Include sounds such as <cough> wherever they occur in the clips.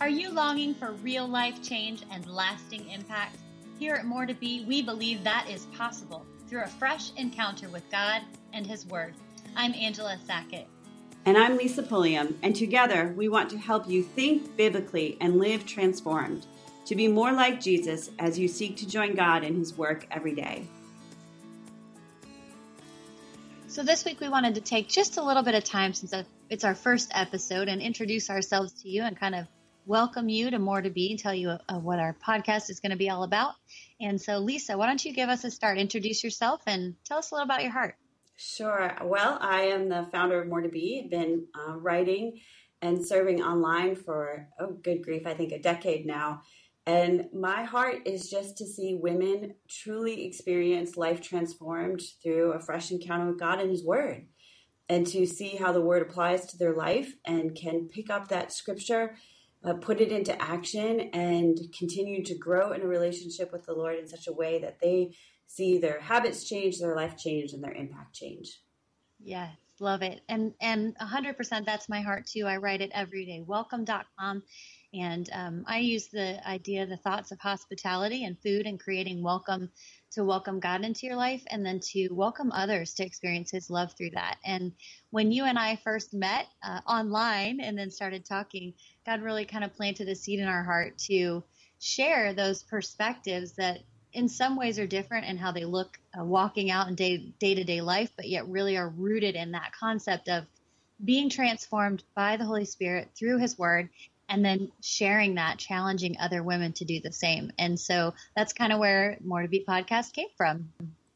Are you longing for real life change and lasting impact? Here at More to Be, we believe that is possible through a fresh encounter with God and His Word. I'm Angela Sackett. And I'm Lisa Pulliam, and together we want to help you think biblically and live transformed to be more like Jesus as you seek to join God in His work every day. So, this week we wanted to take just a little bit of time since it's our first episode and introduce ourselves to you and kind of welcome you to More to Be and tell you uh, what our podcast is going to be all about. And so, Lisa, why don't you give us a start? Introduce yourself and tell us a little about your heart. Sure. Well, I am the founder of More to Be. I've been uh, writing and serving online for, oh, good grief, I think a decade now. And my heart is just to see women truly experience life transformed through a fresh encounter with God and His Word, and to see how the Word applies to their life and can pick up that scripture uh, put it into action and continue to grow in a relationship with the Lord in such a way that they see their habits change, their life change, and their impact change. Yes, love it. And and 100% that's my heart too. I write it every day. Welcome.com. And um, I use the idea, the thoughts of hospitality and food and creating welcome to welcome God into your life and then to welcome others to experience His love through that. And when you and I first met uh, online and then started talking, God really kind of planted a seed in our heart to share those perspectives that in some ways are different in how they look uh, walking out in day to day life, but yet really are rooted in that concept of being transformed by the Holy Spirit through His Word and then sharing that, challenging other women to do the same. And so that's kind of where More to Be podcast came from.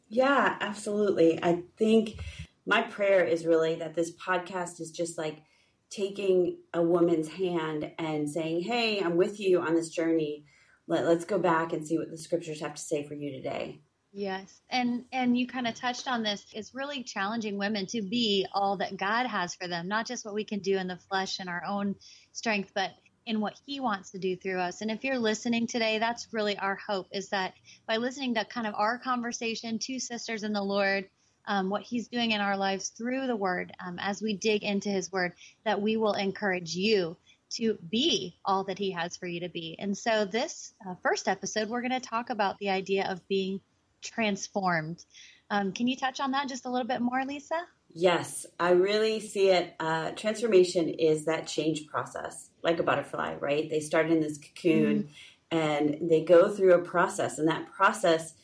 Yeah, absolutely. I think my prayer is really that this podcast is just like taking a woman's hand and saying, Hey, I'm with you on this journey. Let, let's go back and see what the scriptures have to say for you today. Yes. And and you kind of touched on this. It's really challenging women to be all that God has for them, not just what we can do in the flesh and our own strength, but in what he wants to do through us. And if you're listening today, that's really our hope is that by listening to kind of our conversation, two sisters in the Lord, um, what he's doing in our lives through the word, um, as we dig into his word, that we will encourage you to be all that he has for you to be. And so, this uh, first episode, we're going to talk about the idea of being transformed. Um, can you touch on that just a little bit more, Lisa? Yes, I really see it. Uh, transformation is that change process, like a butterfly, right? They start in this cocoon mm-hmm. and they go through a process. And that process,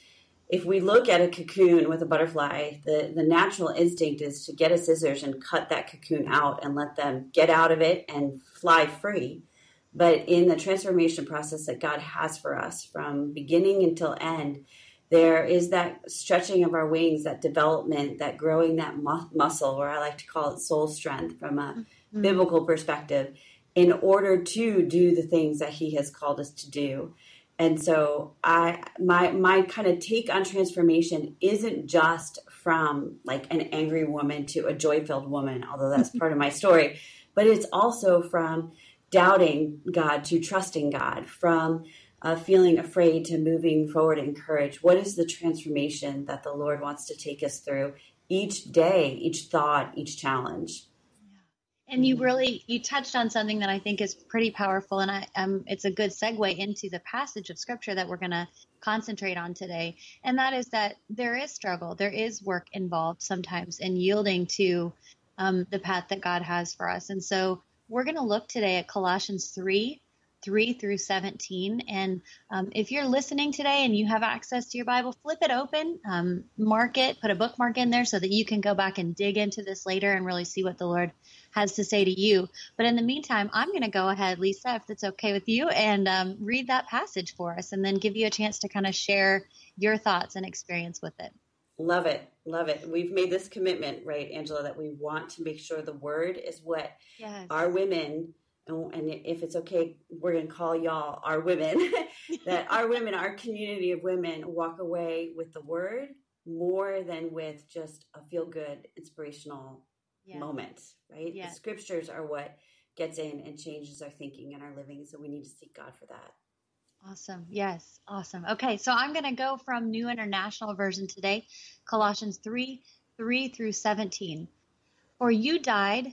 if we look at a cocoon with a butterfly, the, the natural instinct is to get a scissors and cut that cocoon out and let them get out of it and fly free. But in the transformation process that God has for us from beginning until end, there is that stretching of our wings, that development, that growing that mu- muscle, or I like to call it soul strength from a mm-hmm. biblical perspective, in order to do the things that He has called us to do. And so, I my my kind of take on transformation isn't just from like an angry woman to a joy filled woman, although that's part of my story, but it's also from doubting God to trusting God, from uh, feeling afraid to moving forward in courage? What is the transformation that the Lord wants to take us through each day, each thought, each challenge? And you really you touched on something that I think is pretty powerful, and I um, it's a good segue into the passage of scripture that we're going to concentrate on today, and that is that there is struggle, there is work involved sometimes in yielding to um, the path that God has for us, and so we're going to look today at Colossians three 3 through 17. And um, if you're listening today and you have access to your Bible, flip it open, um, mark it, put a bookmark in there so that you can go back and dig into this later and really see what the Lord has to say to you. But in the meantime, I'm going to go ahead, Lisa, if it's okay with you, and um, read that passage for us and then give you a chance to kind of share your thoughts and experience with it. Love it. Love it. We've made this commitment, right, Angela, that we want to make sure the word is what yes. our women and if it's okay, we're going to call y'all our women, <laughs> that our women, our community of women walk away with the word more than with just a feel good, inspirational yeah. moment, right? Yeah. The scriptures are what gets in and changes our thinking and our living. So we need to seek God for that. Awesome. Yes. Awesome. Okay. So I'm going to go from New International Version today, Colossians 3 3 through 17. For you died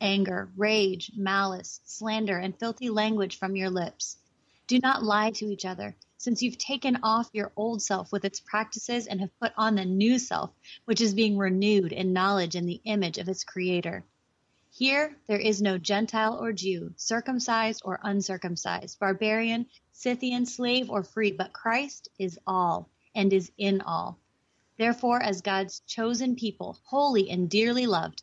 anger, rage, malice, slander, and filthy language from your lips. Do not lie to each other since you've taken off your old self with its practices and have put on the new self, which is being renewed in knowledge in the image of its creator. Here there is no Gentile or Jew, circumcised or uncircumcised, barbarian, Scythian, slave or free, but Christ is all and is in all. Therefore, as God's chosen people, holy and dearly loved,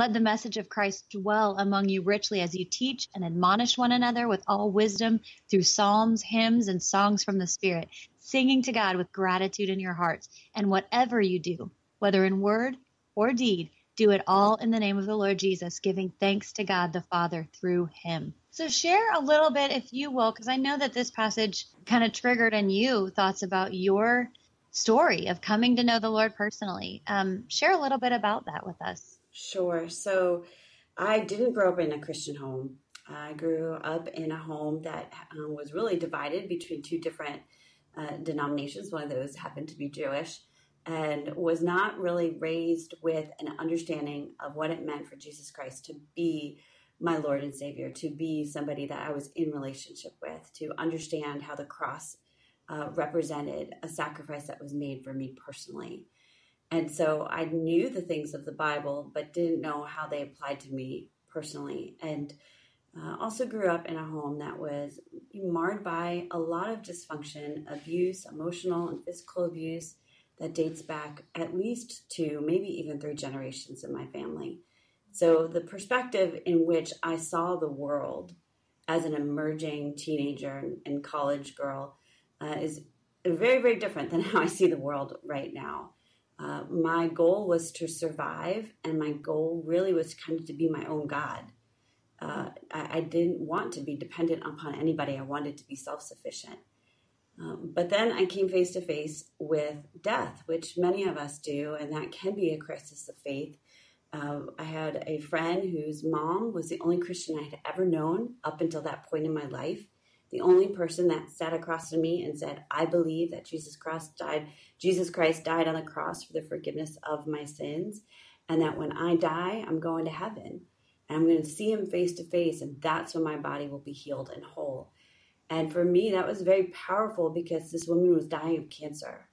Let the message of Christ dwell among you richly as you teach and admonish one another with all wisdom through psalms, hymns, and songs from the Spirit, singing to God with gratitude in your hearts. And whatever you do, whether in word or deed, do it all in the name of the Lord Jesus, giving thanks to God the Father through him. So, share a little bit, if you will, because I know that this passage kind of triggered in you thoughts about your story of coming to know the Lord personally. Um, share a little bit about that with us. Sure. So, I didn't grow up in a Christian home. I grew up in a home that um, was really divided between two different uh, denominations. One of those happened to be Jewish and was not really raised with an understanding of what it meant for Jesus Christ to be my Lord and Savior, to be somebody that I was in relationship with, to understand how the cross uh, represented a sacrifice that was made for me personally. And so I knew the things of the Bible, but didn't know how they applied to me personally. And uh, also grew up in a home that was marred by a lot of dysfunction, abuse, emotional and physical abuse that dates back at least to maybe even three generations in my family. So the perspective in which I saw the world as an emerging teenager and college girl uh, is very, very different than <laughs> how I see the world right now. Uh, my goal was to survive, and my goal really was kind of to be my own God uh, I, I, didn't want to be dependent upon anybody. I wanted to be self sufficient. Um, but then I came face to face with death, which many of us do, and that can be a crisis of faith. Uh, I had a friend whose mom was the only Christian I had ever known up until that point in my life. The only person that sat across from me and said, "I believe that Jesus Christ died. Jesus Christ died on the cross for the forgiveness of my sins, and that when I die, I'm going to heaven." and I'm going to see him face to face, and that's when my body will be healed and whole. And for me, that was very powerful because this woman was dying of cancer,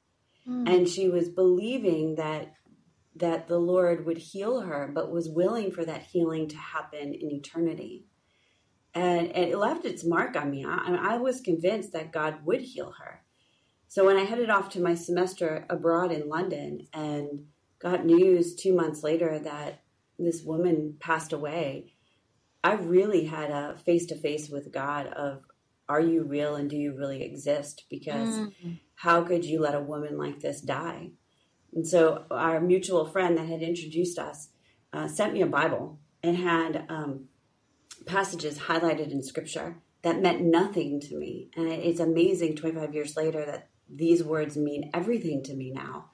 mm. and she was believing that that the Lord would heal her, but was willing for that healing to happen in eternity. And, and it left its mark on me. I, I was convinced that God would heal her. So when I headed off to my semester abroad in London and got news two months later that this woman passed away, I really had a face to face with God of, are you real and do you really exist? Because mm-hmm. how could you let a woman like this die? And so our mutual friend that had introduced us uh, sent me a Bible and had um, passages highlighted in scripture that meant nothing to me. And it's amazing 25 years later that these words mean everything to me now.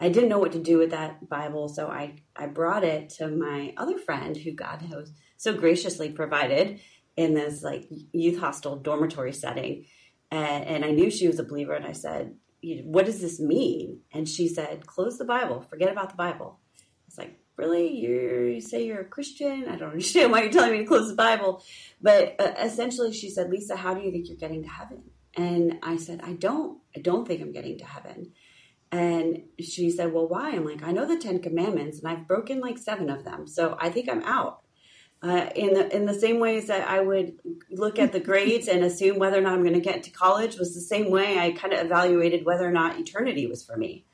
I didn't know what to do with that Bible, so I, I brought it to my other friend who God has so graciously provided in this like youth hostel dormitory setting. And, and I knew she was a believer, and I said, What does this mean? And she said, Close the Bible, forget about the Bible. It's like, Really? You're, you say you're a Christian? I don't <laughs> understand why you're telling me to close the Bible. But uh, essentially, she said, Lisa, how do you think you're getting to heaven? And I said, I don't. I don't think I'm getting to heaven. And she said, Well, why? I'm like, I know the Ten Commandments and I've broken like seven of them. So I think I'm out. Uh, in the in the same ways that I would look at the grades and assume whether or not I'm going to get to college was the same way I kind of evaluated whether or not eternity was for me.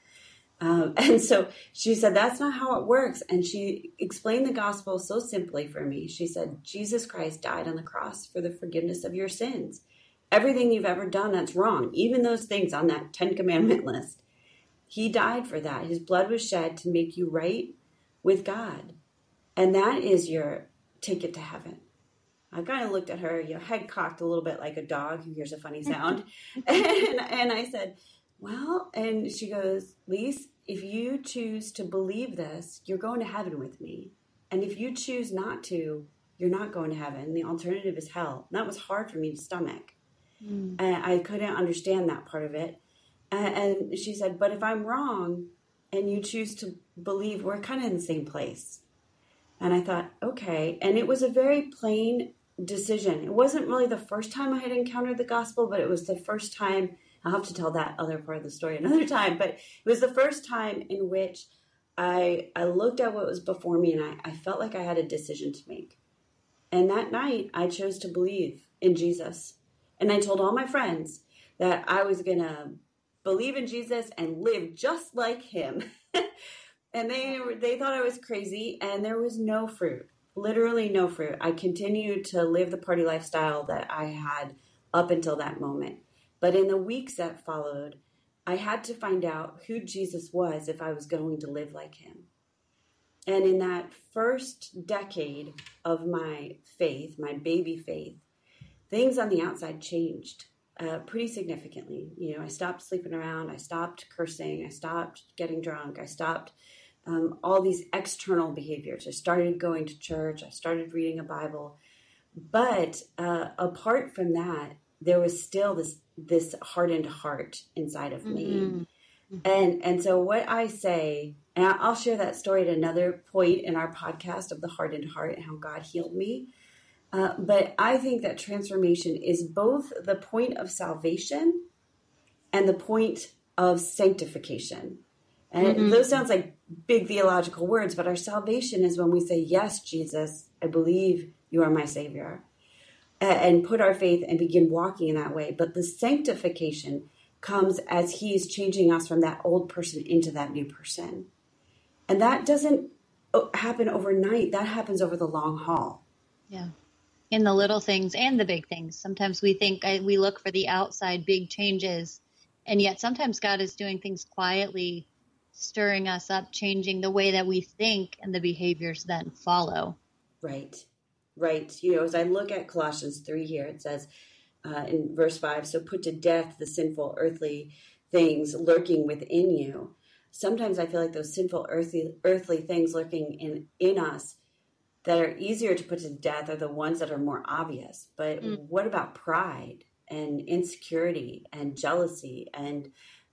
Um, <laughs> and so she said, That's not how it works. And she explained the gospel so simply for me. She said, Jesus Christ died on the cross for the forgiveness of your sins. Everything you've ever done that's wrong, even those things on that Ten Commandment <laughs> list, He died for that. His blood was shed to make you right with God. And that is your ticket to heaven. I kind of looked at her, you know, head cocked a little bit like a dog who hears a funny sound. <laughs> and, and I said, Well, and she goes, Lise, if you choose to believe this, you're going to heaven with me. And if you choose not to, you're not going to heaven. The alternative is hell. And that was hard for me to stomach. Mm. And I couldn't understand that part of it. And she said, But if I'm wrong and you choose to believe, we're kind of in the same place. And I thought, okay. And it was a very plain decision. It wasn't really the first time I had encountered the gospel, but it was the first time. I'll have to tell that other part of the story another <laughs> time. But it was the first time in which I I looked at what was before me and I, I felt like I had a decision to make. And that night I chose to believe in Jesus. And I told all my friends that I was gonna believe in Jesus and live just like him. <laughs> and they they thought I was crazy and there was no fruit literally no fruit. I continued to live the party lifestyle that I had up until that moment. But in the weeks that followed, I had to find out who Jesus was if I was going to live like him. And in that first decade of my faith, my baby faith, things on the outside changed uh, pretty significantly. You know, I stopped sleeping around, I stopped cursing, I stopped getting drunk, I stopped um, all these external behaviors. I started going to church, I started reading a Bible. But uh, apart from that, there was still this this hardened heart inside of me. Mm-hmm. And and so what I say, and I'll share that story at another point in our podcast of the hardened heart and how God healed me. Uh, but I think that transformation is both the point of salvation and the point of sanctification. And mm-hmm. those sounds like big theological words, but our salvation is when we say, Yes, Jesus, I believe you are my Savior, and put our faith and begin walking in that way. But the sanctification comes as He is changing us from that old person into that new person. And that doesn't uh, happen overnight, that happens over the long haul. Yeah. In the little things and the big things. Sometimes we think we look for the outside big changes, and yet sometimes God is doing things quietly stirring us up, changing the way that we think, and the behaviors then follow. Right, right. You know, as I look at Colossians 3 here, it says uh, in verse 5 so put to death the sinful earthly things lurking within you. Sometimes I feel like those sinful earthly, earthly things lurking in, in us that are easier to put to death are the ones that are more obvious. But mm. what about pride and insecurity and jealousy and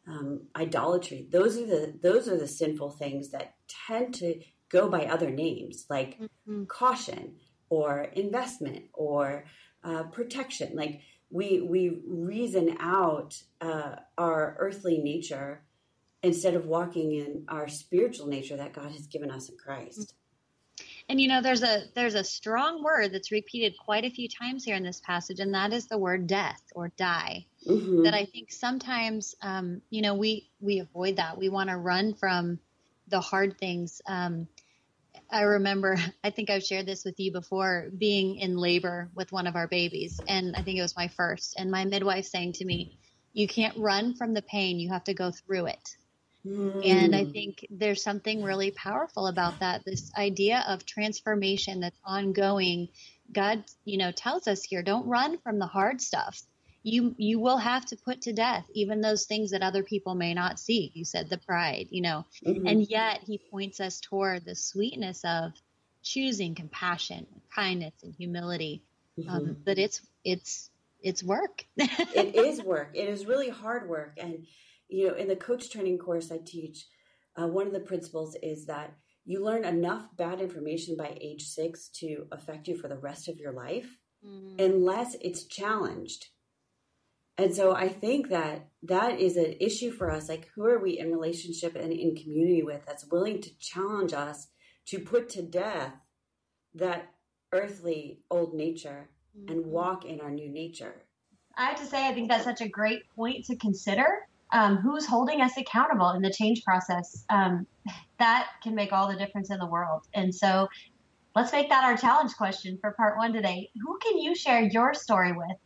um, idolatry. Those are the those are the sinful things that tend to go by other names like mm-hmm. caution or investment or uh, protection. Like we we reason out uh, our earthly nature instead of walking in our spiritual nature that God has given us in Christ. And you know, there's a there's a strong word that's repeated quite a few times here in this passage, and that is the word death or die. Mm-hmm. That I think sometimes, um, you know, we we avoid that. We want to run from the hard things. Um, I remember, I think I've shared this with you before, being in labor with one of our babies, and I think it was my first, and my midwife saying to me, "You can't run from the pain; you have to go through it." And I mm. think there's something really powerful about that. This idea of transformation that's ongoing. God, you know, tells us here, don't run from the hard stuff. You you will have to put to death even those things that other people may not see. You said the pride, you know. Mm-hmm. And yet he points us toward the sweetness of choosing compassion, kindness, and humility. Um, mm-hmm. Um, but it's it's it's work. <laughs> it is work. It is really hard work and you know, in the coach training course I teach, uh, one of the principles is that you learn enough bad information by age six to affect you for the rest of your life, mm-hmm. unless it's challenged. And so I think that that is an issue for us. Like, who are we in relationship and in community with that's willing to challenge us to put to death that earthly old nature mm-hmm. and walk in our new nature? I have to say, I think that's such a great point to consider um, who's holding us accountable in the change process. Um, that can make all the difference in the world. And so let's make that our challenge question for part one today. Who can you share your story with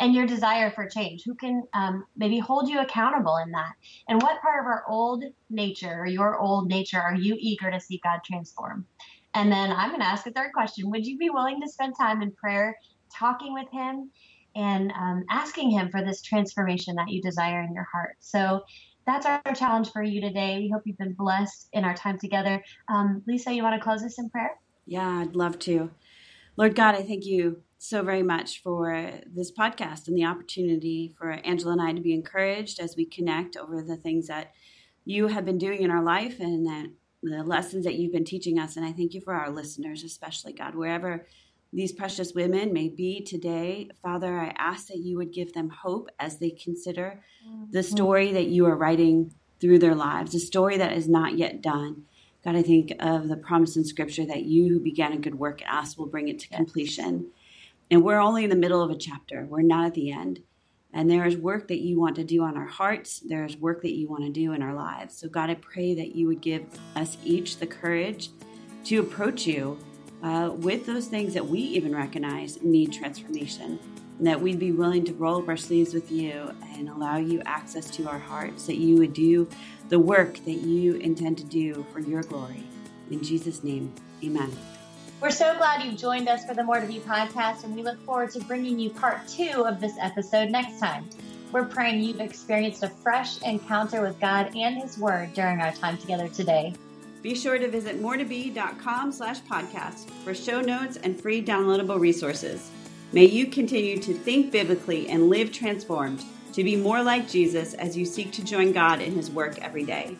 and your desire for change? Who can um, maybe hold you accountable in that? And what part of our old nature or your old nature are you eager to see God transform? And then I'm going to ask a third question Would you be willing to spend time in prayer, talking with Him, and um, asking Him for this transformation that you desire in your heart? So that's our challenge for you today. We hope you've been blessed in our time together. Um, Lisa, you want to close us in prayer? Yeah, I'd love to. Lord God, I thank you so very much for this podcast and the opportunity for Angela and I to be encouraged as we connect over the things that you have been doing in our life and that the lessons that you've been teaching us. And I thank you for our listeners, especially God, wherever these precious women may be today. Father, I ask that you would give them hope as they consider the mm-hmm. story that you are writing through their lives, a story that is not yet done. God, I think of the promise in Scripture that you who began a good work in us will bring it to completion. And we're only in the middle of a chapter, we're not at the end. And there is work that you want to do on our hearts, there is work that you want to do in our lives. So, God, I pray that you would give us each the courage to approach you uh, with those things that we even recognize need transformation. And that we'd be willing to roll up our sleeves with you and allow you access to our hearts, that you would do the work that you intend to do for your glory. In Jesus' name, amen. We're so glad you've joined us for the More to Be podcast, and we look forward to bringing you part two of this episode next time. We're praying you've experienced a fresh encounter with God and His Word during our time together today. Be sure to visit moretobe.com slash podcast for show notes and free downloadable resources. May you continue to think biblically and live transformed to be more like Jesus as you seek to join God in his work every day.